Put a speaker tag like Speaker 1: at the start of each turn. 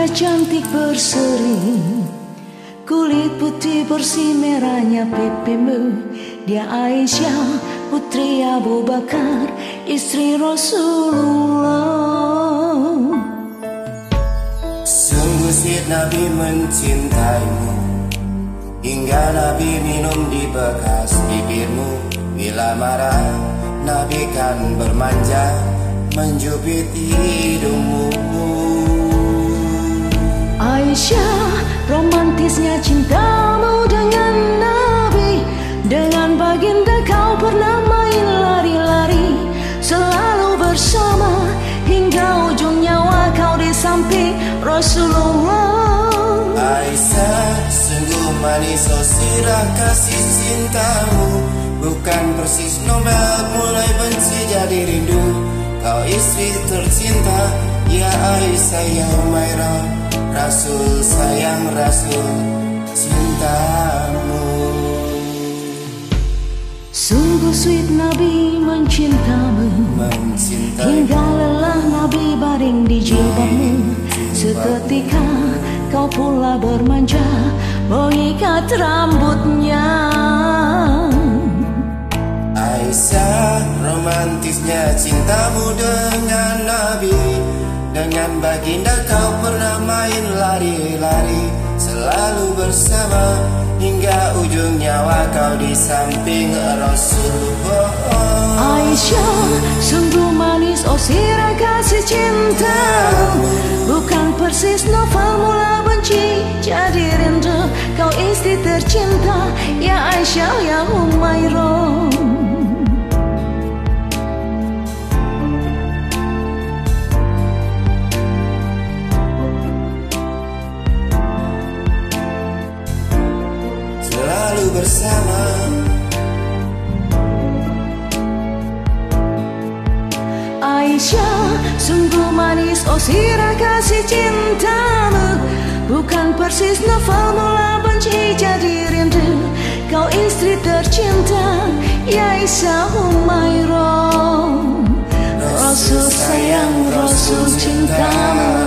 Speaker 1: Dia cantik berseri. Kulit putih bersih merahnya pipimu. Dia Aisyah putri Abu Bakar Istri Rasulullah.
Speaker 2: Sungguh si Nabi mencintaimu. Hingga Nabi minum di bekas bibirmu. Bila marah Nabi kan bermanja Menjubit hidungmu.
Speaker 1: Aisyah Romantisnya cintamu dengan Nabi. Dengan baginda kau pernah main lari-lari Selalu bersama. Hingga ujung nyawa kau di samping Rasulullah.
Speaker 2: Aisyah sungguh manis oh sirah kasih cintamu. Bukan persis Nobel mulai benci jadi rindu. Kau istri tercinta Ya Aisyah ya Umairah Rasul sayang Rasul cintamu.
Speaker 1: Sungguh sweet Nabi mencintamu. Hingga lelah Nabi baring di jilbabmu. Seketika kau pula bermanja Mengikat rambutnya.
Speaker 2: Aisyah romantisnya cintamu dengan dengan baginda kau pernah main lari-lari Selalu bersama. Hingga ujung nyawa kau di samping Rasulullah.
Speaker 1: Aisyah sungguh manis oh sirah kasih cinta. Bukan persis novel mula benci jadi rindu Kau istri tercinta. Ya Aisyah ya Umairah
Speaker 2: bersama
Speaker 1: Aisyah sungguh manis. Oh sirah kasih cintamu. Bukan persis novel mula benci jadi rindu. Kau istri tercinta Ya Aisyah Umairah Rasul sayang Rasul cintamu